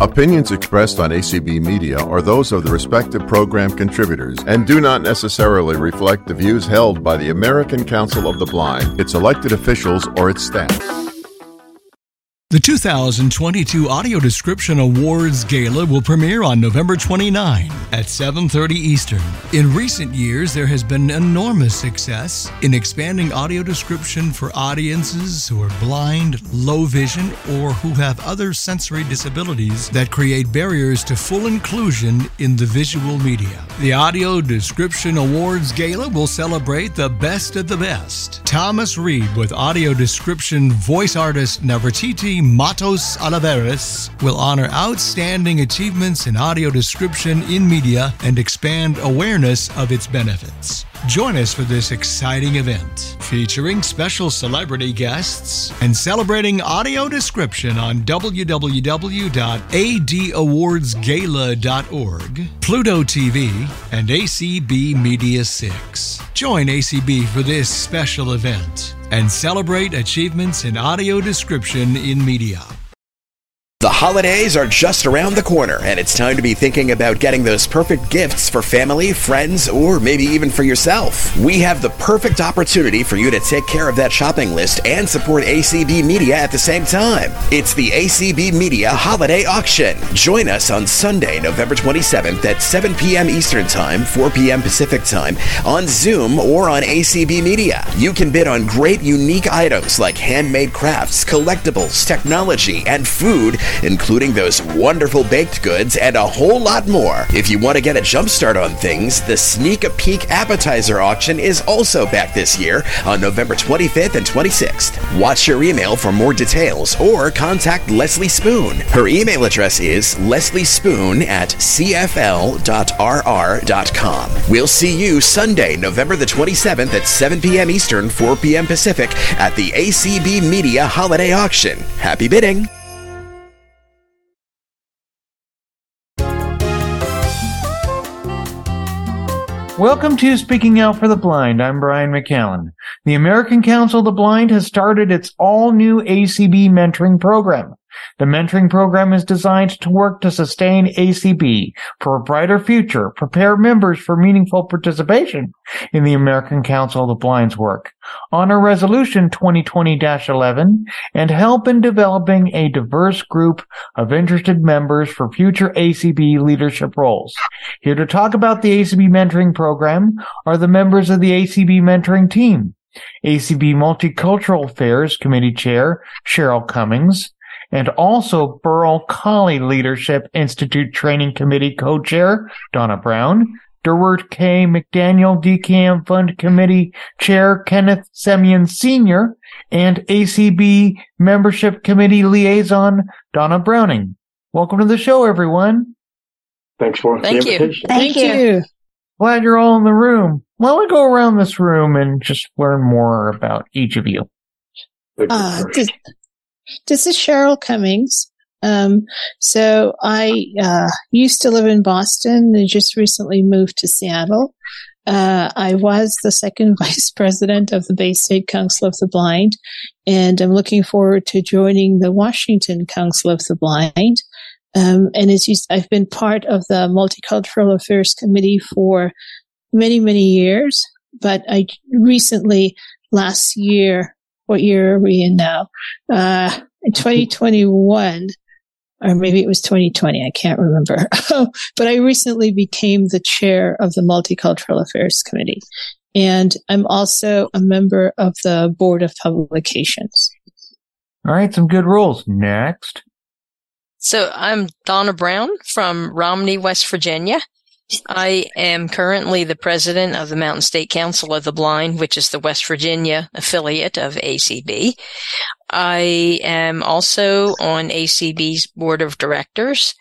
Opinions expressed on ACB Media are those of the respective program contributors and do not necessarily reflect the views held by the American Council of the Blind, its elected officials, or its staff. The 2022 Audio Description Awards Gala will premiere on November 29 at 7:30 Eastern. In recent years, there has been enormous success in expanding audio description for audiences who are blind, low vision, or who have other sensory disabilities that create barriers to full inclusion in the visual media. The Audio Description Awards Gala will celebrate the best of the best. Thomas Reid with audio description voice artist Nefertiti Matos Olivares will honor outstanding achievements in audio description in media and expand awareness of its benefits. Join us for this exciting event featuring special celebrity guests and celebrating audio description on www.adawardsgala.org, Pluto TV, and ACB Media 6. Join ACB for this special event and celebrate achievements in audio description in media. The holidays are just around the corner, and it's time to be thinking about getting those perfect gifts for family, friends, or maybe even for yourself. We have the perfect opportunity for you to take care of that shopping list and support ACB Media at the same time. It's the ACB Media Holiday Auction. Join us on Sunday, November 27th at 7 p.m. Eastern Time, 4 p.m. Pacific Time on Zoom or on ACB Media. You can bid on great unique items like handmade crafts, collectibles, technology, and food including those wonderful baked goods and a whole lot more. If you want to get a jump start on things, the Sneak a Peek Appetizer Auction is also back this year on November 25th and 26th. Watch your email for more details or contact Leslie Spoon. Her email address is lesliespoon at cfl.rr.com. We'll see you Sunday, November the 27th at 7 p.m. Eastern, 4 p.m. Pacific at the ACB Media Holiday Auction. Happy bidding! Welcome to Speaking Out for the Blind. I'm Brian McCallan. The American Council of the Blind has started its all new ACB mentoring program. The mentoring program is designed to work to sustain ACB for a brighter future, prepare members for meaningful participation in the American Council of the Blind's work, honor Resolution 2020-11, and help in developing a diverse group of interested members for future ACB leadership roles. Here to talk about the ACB mentoring program are the members of the ACB mentoring team. ACB Multicultural Affairs Committee Chair Cheryl Cummings, and also Berl Colley Leadership Institute Training Committee Co-Chair Donna Brown, Durward K. McDaniel DKM Fund Committee Chair Kenneth Semien Sr., and ACB Membership Committee Liaison Donna Browning. Welcome to the show, everyone. Thanks for Thank the you. invitation. Thank you. Glad you're all in the room. Why don't we go around this room and just learn more about each of you? Thank you Uh, first. This, is Cheryl Cummings. Um, so I uh, used to live in Boston and just recently moved to Seattle. Uh, I was the second vice president of the Bay State Council of the Blind, and I'm looking forward to joining the Washington Council of the Blind. Um, and as you, I've been part of the Multicultural Affairs Committee for many, many years, but I recently, last year, what year are we in now? Uh, in 2021, or maybe it was 2020. I can't remember. but I recently became the chair of the Multicultural Affairs Committee. And I'm also a member of the Board of Publications. All right, some good rules. Next. So I'm Donna Brown from Romney, West Virginia. I am currently the president of the Mountain State Council of the Blind, which is the West Virginia affiliate of ACB. I am also on ACB's board of directors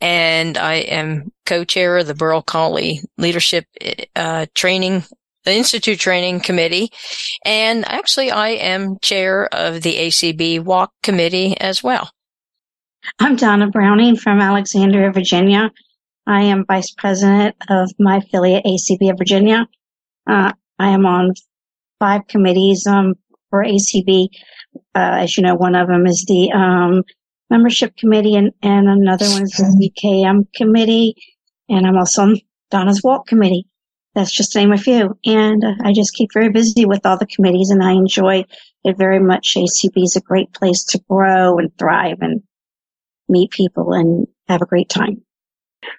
and I am co-chair of the Berl Colley Leadership uh, Training Institute Training Committee. And actually I am chair of the ACB Walk Committee as well. I'm Donna Browning from Alexandria, Virginia. I am vice president of my affiliate ACB of Virginia. Uh, I am on five committees um, for ACB. Uh, as you know, one of them is the um, membership committee, and, and another one is the DKM committee. And I'm also on Donna's Walk committee. That's just to name a few. And uh, I just keep very busy with all the committees and I enjoy it very much. ACB is a great place to grow and thrive and meet people and have a great time.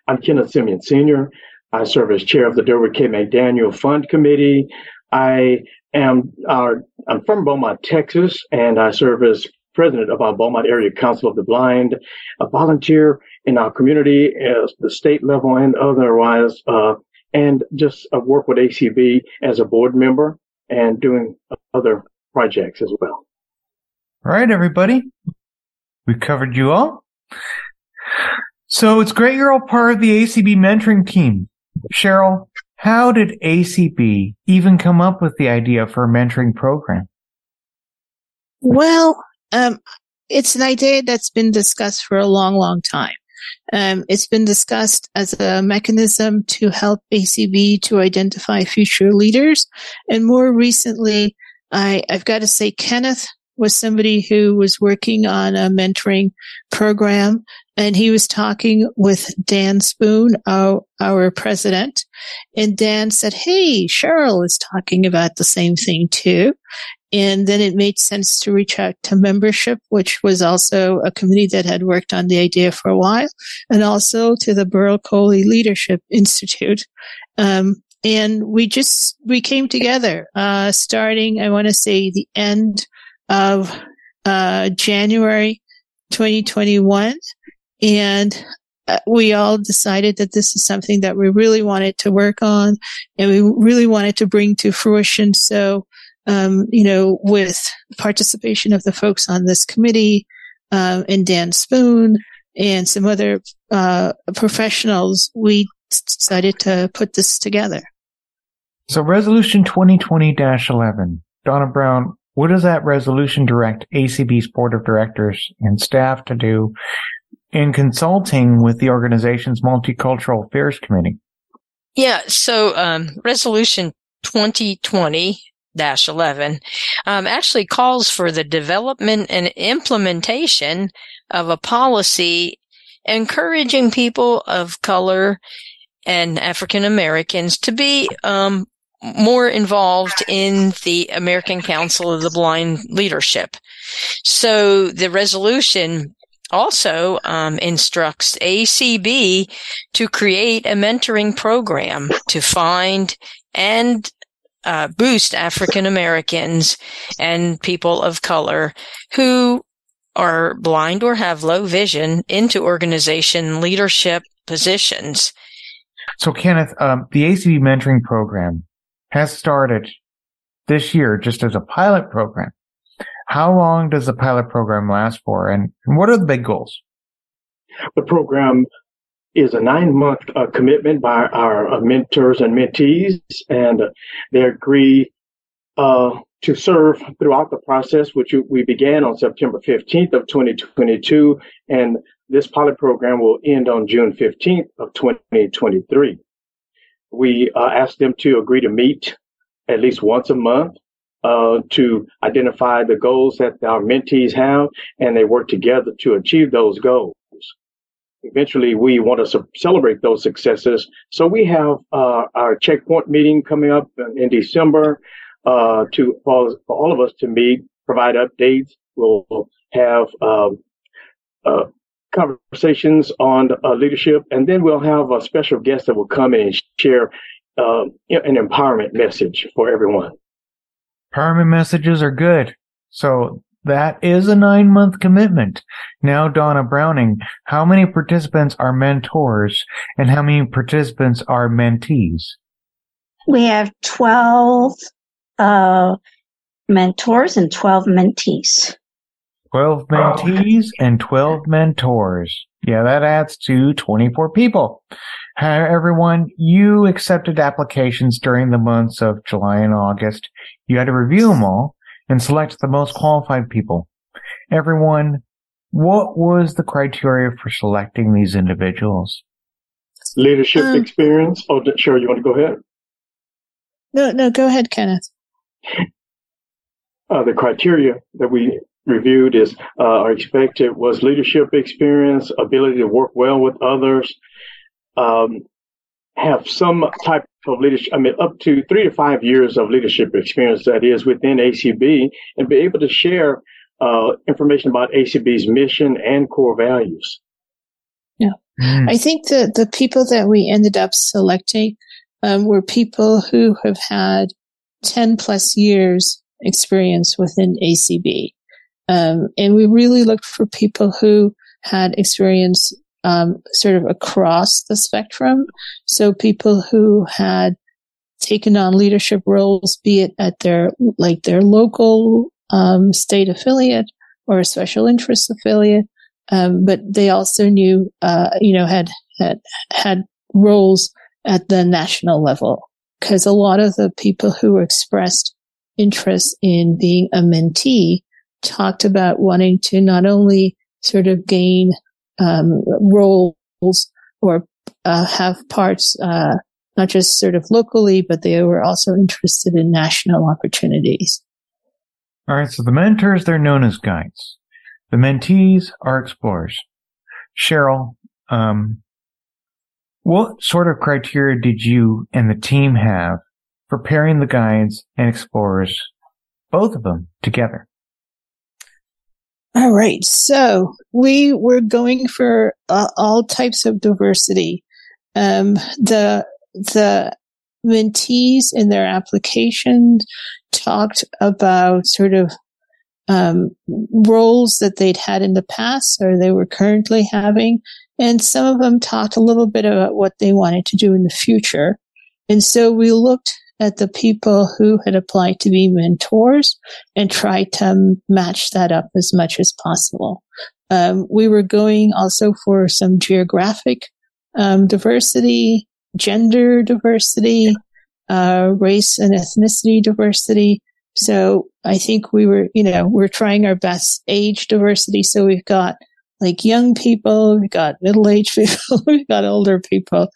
I'm Kenneth Semien Sr. I serve as chair of the Durward K. McDaniel Fund Committee. I am our, uh, I'm from Beaumont, Texas, and I serve as president of our Beaumont Area Council of the Blind, a volunteer in our community at the state level and otherwise, uh, and just uh, work with ACB as a board member and doing other projects as well. All right, everybody. We covered you all. So it's great you're all part of the ACB mentoring team. Cheryl, how did ACB even come up with the idea for a mentoring program? Well, um, it's an idea that's been discussed for a long, long time. Um, it's been discussed as a mechanism to help ACB to identify future leaders. And more recently, I, I've got to say, Kenneth was somebody who was working on a mentoring program and he was talking with Dan Spoon, our, our president. And Dan said, Hey, Cheryl is talking about the same thing too. And then it made sense to reach out to membership, which was also a committee that had worked on the idea for a while, and also to the Berl Colley Leadership Institute. Um, and we just, we came together, uh, starting, I want to say the end of, uh, January 2021. And uh, we all decided that this is something that we really wanted to work on and we really wanted to bring to fruition. So, um, you know, with participation of the folks on this committee, uh, and Dan Spoon and some other, uh, professionals, we decided to put this together. So resolution 2020-11, Donna Brown, what does that resolution direct ACB's board of directors and staff to do in consulting with the organization's multicultural affairs committee? Yeah. So, um, resolution 2020 dash 11 um, actually calls for the development and implementation of a policy encouraging people of color and African Americans to be um, more involved in the American Council of the Blind leadership. So the resolution also um, instructs ACB to create a mentoring program to find and uh, boost African Americans and people of color who are blind or have low vision into organization leadership positions. So, Kenneth, um, the ACB mentoring program has started this year just as a pilot program. How long does the pilot program last for, and what are the big goals? The program is a nine month uh, commitment by our uh, mentors and mentees, and uh, they agree uh, to serve throughout the process, which we began on September 15th of 2022, and this pilot program will end on June 15th of 2023. We uh, them to agree to meet at least once a month uh, to identify the goals that our mentees have, and they work together to achieve those goals eventually we want to celebrate those successes. So we have uh, our checkpoint meeting coming up in December uh, to for, all of us to meet, provide updates. We'll have um, uh, conversations on uh, leadership, and then we'll have a special guest that will come in and share um, an empowerment message for everyone. Empowerment messages are good. So that is a nine month commitment. Now, Donna Browning, how many participants are mentors and how many participants are mentees? We have 12 uh, mentors and 12 mentees. 12 mentees and 12 mentors. Yeah, that adds to 24 people. Hi, everyone, you accepted applications during the months of July and August. You had to review them all and select the most qualified people. Everyone, what was the criteria for selecting these individuals? Leadership um, experience. Oh, sure. You want to go ahead? No, no, go ahead, Kenneth. Uh, the criteria that we reviewed is uh, or expected was leadership experience, ability to work well with others, um, have some type of leadership, I mean, up to three to five years of leadership experience that is within ACB and be able to share uh, information about ACB's mission and core values. Yeah. Mm. I think that the people that we ended up selecting um, were people who have had 10 plus years experience within ACB. Um, and we really looked for people who had experience um, sort of across the spectrum. So people who had taken on leadership roles, be it at their like their local um, state affiliate or a special interest affiliate, um, but they also knew, uh, you know, had had had roles at the national level because a lot of the people who expressed interest in being a mentee talked about wanting to not only sort of gain um, roles or uh, have parts, uh, not just sort of locally, but they were also interested in national opportunities. All right. So the mentors, they're known as guides. The mentees are explorers. Cheryl, um, what sort of criteria did you and the team have for pairing the guides and explorers, both of them together? All right. So we were going for uh, all types of diversity. Um, the, the mentees in their applications talked about sort of, um, roles that they'd had in the past or they were currently having. And some of them talked a little bit about what they wanted to do in the future. And so we looked at the people who had applied to be mentors and try to match that up as much as possible. Um, we were going also for some geographic um, diversity, gender diversity, uh, race and ethnicity diversity. So I think we were, you know, we're trying our best age diversity. So we've got like young people, we've got middle-aged people, we've got older people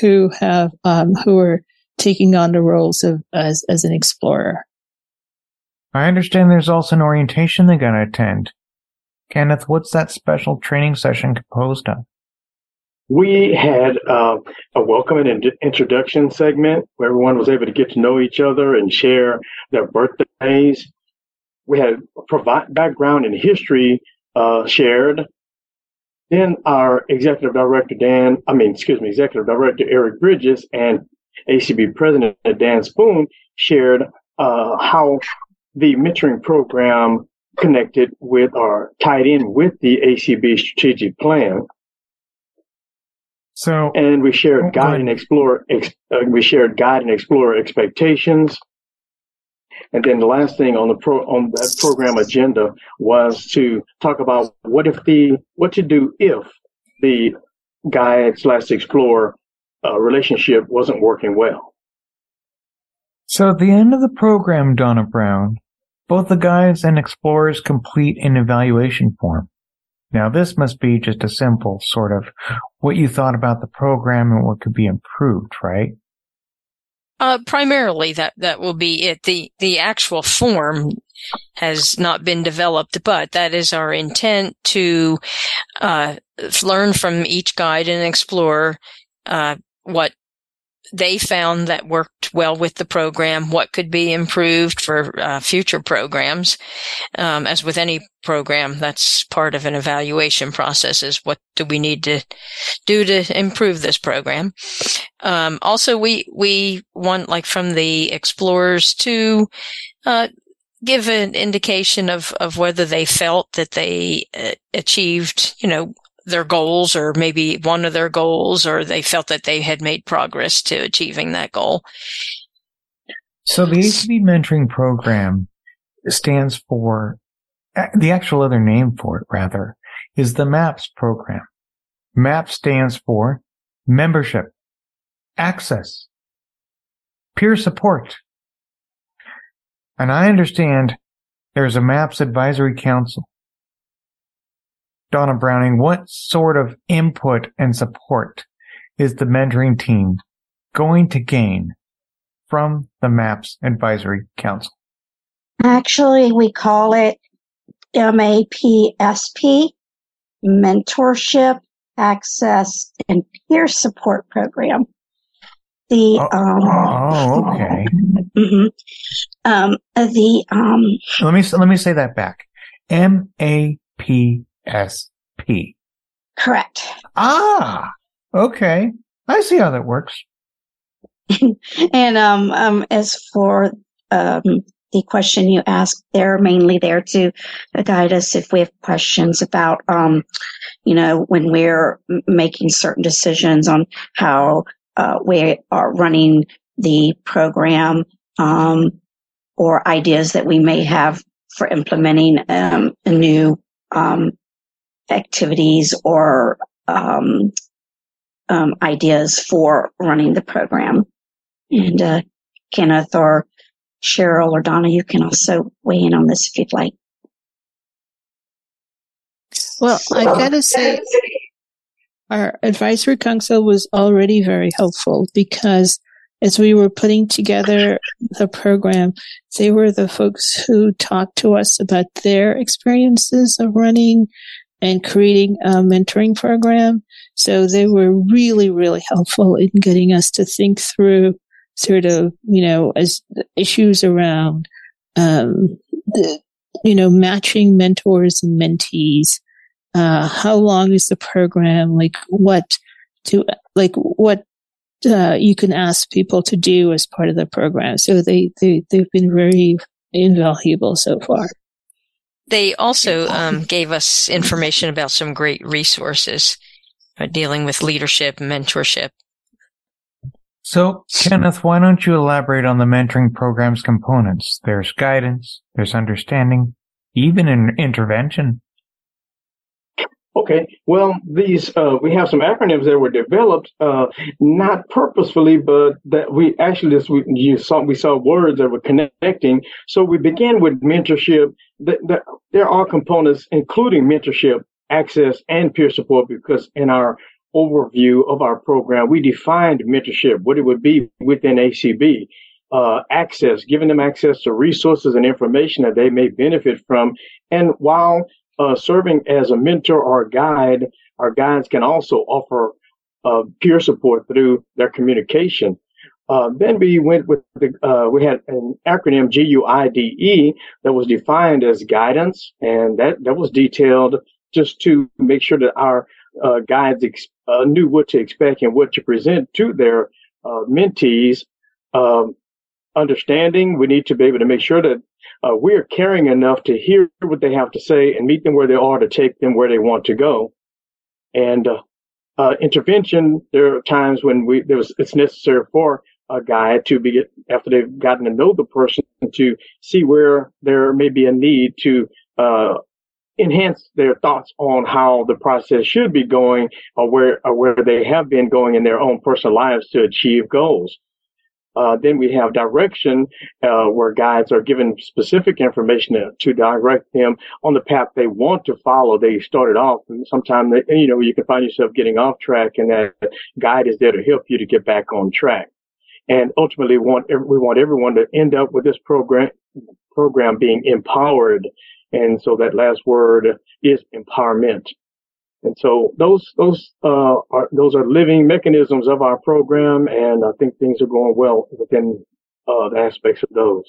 who have, um, who are taking on the roles of as as an explorer. I understand there's also an orientation they're going to attend. Kenneth, what's that special training session composed of? We had uh, a welcome and introduction segment where everyone was able to get to know each other and share their birthdays. We had provide background and history uh, shared. Then our executive director Dan, I mean, excuse me, executive director Eric Bridges and ACB president Dan Spoon shared uh, how the mentoring program connected with or tied in with the ACB strategic plan. So, and we shared oh, guide and explore. Ex, uh, we shared guide and explore expectations. And then the last thing on the pro on that program agenda was to talk about what if the what to do if the guide slash explorer uh, relationship wasn't working well. So at the end of the program, Donna Brown, both the guides and explorers complete an evaluation form. Now this must be just a simple sort of what you thought about the program and what could be improved, right? Uh, primarily that, that will be it. The, the actual form has not been developed, but that is our intent to, uh, learn from each guide and explorer, uh, what they found that worked well with the program, what could be improved for uh, future programs. Um, as with any program, that's part of an evaluation process is what do we need to do to improve this program. Um, also, we, we want like from the explorers to, uh, give an indication of, of whether they felt that they uh, achieved, you know, their goals or maybe one of their goals or they felt that they had made progress to achieving that goal. So the ACB mentoring program stands for the actual other name for it rather is the MAPS program. MAP stands for membership, access, peer support. And I understand there's a MAPS advisory council Donna Browning, what sort of input and support is the mentoring team going to gain from the MAPS Advisory Council? Actually, we call it MAPSP, Mentorship, Access, and Peer Support Program. The Oh, um, oh, okay. mhm. um, the um, Let me let me say that back. M A P S P. correct. Ah, okay. I see how that works. And um, um, as for um, the question you asked, they're mainly there to guide us if we have questions about, um, you know, when we're making certain decisions on how uh, we are running the program, um, or ideas that we may have for implementing um, a new um, activities or um, um, ideas for running the program. And uh, Kenneth or Cheryl or Donna, you can also weigh in on this if you'd like. Well, I gotta say, our advisory council was already very helpful because as we were putting together the program, they were the folks who talked to us about their experiences of running and creating a mentoring program. So they were really, really helpful in getting us to think through sort of, you know, as issues around, um, the, you know, matching mentors and mentees. Uh, how long is the program? Like what to, like what, uh, you can ask people to do as part of the program. So they, they, they've been very invaluable so far. They also um, gave us information about some great resources uh, dealing with leadership, mentorship. So, Kenneth, why don't you elaborate on the mentoring program's components? There's guidance, there's understanding, even an intervention. Okay. Well, these uh, we have some acronyms that were developed uh, not purposefully, but that we actually just we you saw we saw words that were connecting. So we began with mentorship. The, the, there are components including mentorship, access, and peer support because in our overview of our program, we defined mentorship, what it would be within ACB. Uh, access, giving them access to resources and information that they may benefit from. And while uh, serving as a mentor or a guide, our guides can also offer uh, peer support through their communication. Uh, then we went with the, uh, we had an acronym GUIDE that was defined as guidance, and that, that was detailed just to make sure that our uh, guides ex- uh, knew what to expect and what to present to their mentees. Um, understanding, we need to be able to make sure that uh, we're caring enough to hear what they have to say and meet them where they are to take them where they want to go. And uh, uh, intervention, there are times when we there was, it's necessary for a guide to be after they've gotten to know the person to see where there may be a need to uh, enhance their thoughts on how the process should be going or where or where they have been going in their own personal lives to achieve goals. Uh, then we have direction, uh, where guides are given specific information to, to, direct them on the path they want to follow. They started off, and sometimes, you know, you can find yourself getting off track, and that guide is there to help you to get back on track. And ultimately, want we want everyone to end up with this program program being empowered. And so that last word is empowerment. And so those those uh, are those are living mechanisms of our program, and I think things are going well within uh, the aspects of those.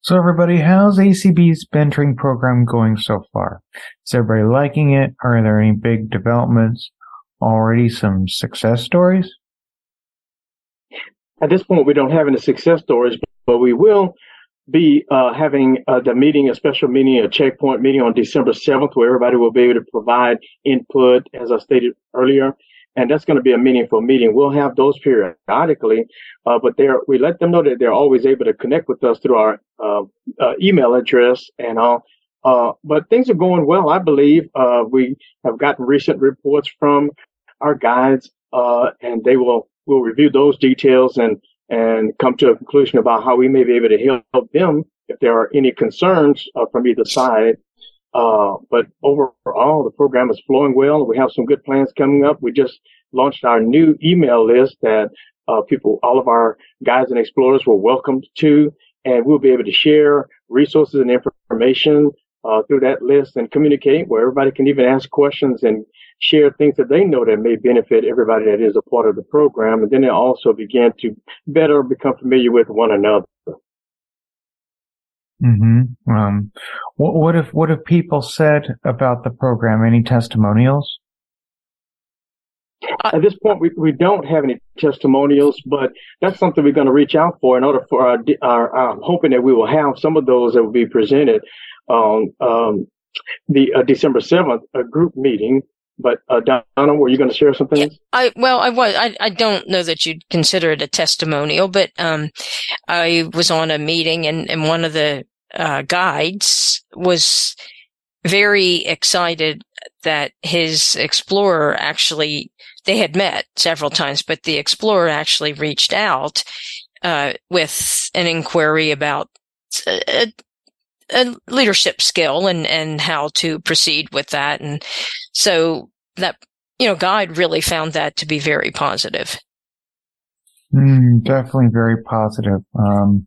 So everybody, how's ACB's mentoring program going so far? Is everybody liking it? Are there any big developments? Already some success stories? At this point, we don't have any success stories, but we will be uh, having uh, the meeting, a special meeting, a checkpoint meeting on December 7th, where everybody will be able to provide input, as I stated earlier. And that's going to be a meaningful meeting. We'll have those periodically, uh, but we let them know that they're always able to connect with us through our uh, uh, email address and all. Uh, but things are going well, I believe. we have gotten recent reports from our guides, and they will will review those details and and come to a conclusion about how we may be able to help them if there are any concerns uh, from either side. Uh, but overall, the program is flowing well. We have some good plans coming up. We just launched our new email list that uh, people, all of our guides and explorers were welcomed to, and we'll be able to share resources and information uh, through that list and communicate where everybody can even ask questions and share things that they know that may benefit everybody that is a part of the program. And then they also begin to better become familiar with one another. Hmm. Um. What, what if What have people said about the program? Any testimonials? At this point, we, we don't have any testimonials, but that's something we're going to reach out for in order for our, our, our hoping that we will have some of those that will be presented on um, the uh, December 7th a group meeting. But uh, Donna, were you going to share some things? Yeah, I well, I was. I, I don't know that you'd consider it a testimonial, but um, I was on a meeting and, and one of the uh, guides was very excited that his explorer actually they had met several times, but the explorer actually reached out uh, with an inquiry about a, a, leadership skill and and how to proceed with that, and so that you know, guide really found that to be very positive. Mm, definitely very positive. Um,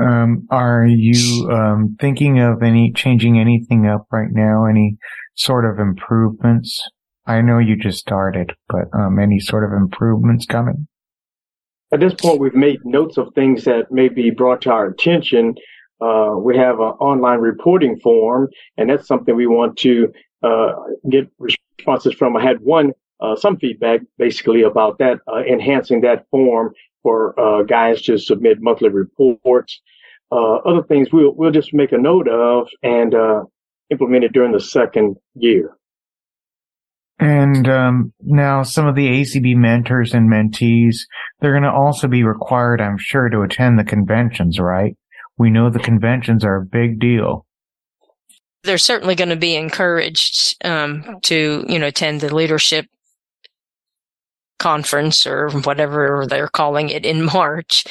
um, are you um, thinking of any changing anything up right now? Any sort of improvements? I know you just started, but um, any sort of improvements coming? At this point, we've made notes of things that may be brought to our attention. Uh, we have an online reporting form, and that's something we want to uh, get responses from. I had one, uh, some feedback basically about that, uh, enhancing that form for uh, guys to submit monthly reports. Uh, other things we'll we'll just make a note of and implement it during the second year. And um, now some of the ACB mentors and mentees, they're going to also be required, I'm sure, to attend the conventions, right? We know the conventions are a big deal. They're certainly going to be encouraged um, to, you know, attend the leadership conference or whatever they're calling it in March,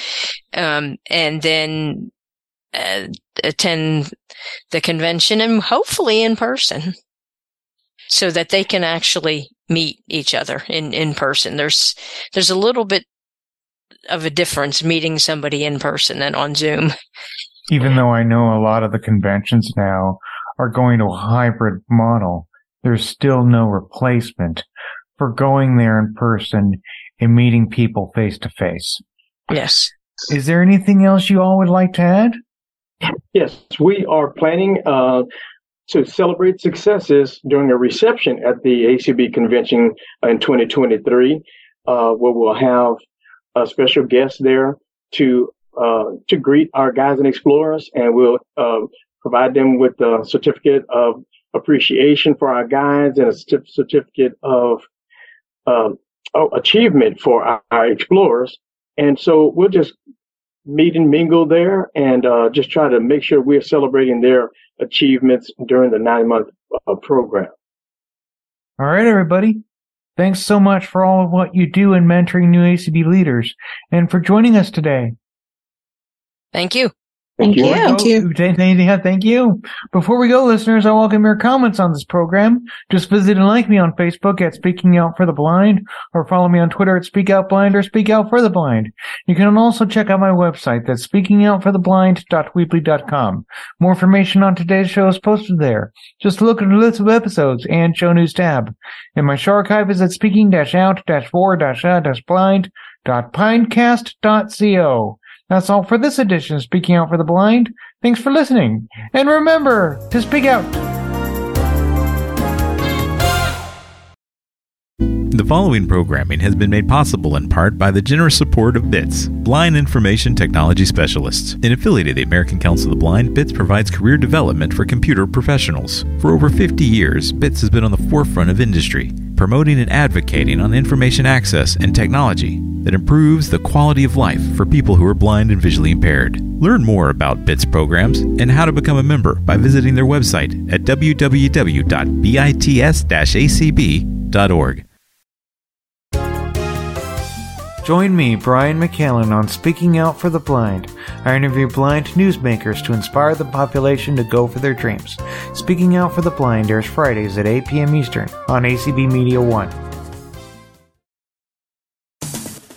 um, and then uh, attend the convention and hopefully in person so that they can actually meet each other in, in person. There's, there's a little bit of a difference meeting somebody in person than on Zoom. Even though I know a lot of the conventions now are going to a hybrid model, there's still no replacement for going there in person and meeting people face to face. Yes. Is there anything else you all would like to add? Yes, we are planning uh, to celebrate successes during a reception at the ACB convention in 2023, uh, where we'll have a special guest there to uh, to greet our guides and explorers, and we'll uh, provide them with a certificate of appreciation for our guides and a certificate of um, achievement for our, our, explorers. And so we'll just meet and mingle there and uh, just try to make sure we're celebrating their achievements during the nine month uh, program. All right, everybody. Thanks so much for all of what you do in mentoring new ACB leaders and for joining us today. Thank you. Thank you. Thank you. Thank you. Before we go, listeners, I welcome your comments on this program. Just visit and like me on Facebook at Speaking Out for the Blind or follow me on Twitter at Speak Out Blind or Speak Out for the Blind. You can also check out my website that's speakingoutfortheblind.weebly.com. More information on today's show is posted there. Just look at the list of episodes and show news tab. And my show archive is at speaking-out-for-blind.pinecast.co. That's all for this edition of Speaking Out for the Blind. Thanks for listening. And remember to speak out. The following programming has been made possible in part by the generous support of BITS, Blind Information Technology Specialists. An affiliate of the American Council of the Blind, BITS provides career development for computer professionals. For over 50 years, BITS has been on the forefront of industry, promoting and advocating on information access and technology that improves the quality of life for people who are blind and visually impaired. Learn more about BITS programs and how to become a member by visiting their website at www.bits-acb.org. Join me, Brian McCallan, on Speaking Out for the Blind. I interview blind newsmakers to inspire the population to go for their dreams. Speaking Out for the Blind airs Fridays at 8 p.m. Eastern on ACB Media 1.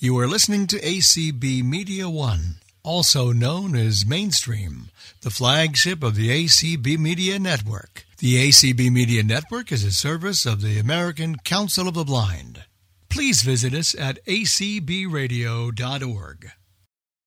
You are listening to ACB Media One, also known as Mainstream, the flagship of the ACB Media Network. The ACB Media Network is a service of the American Council of the Blind. Please visit us at acbradio.org.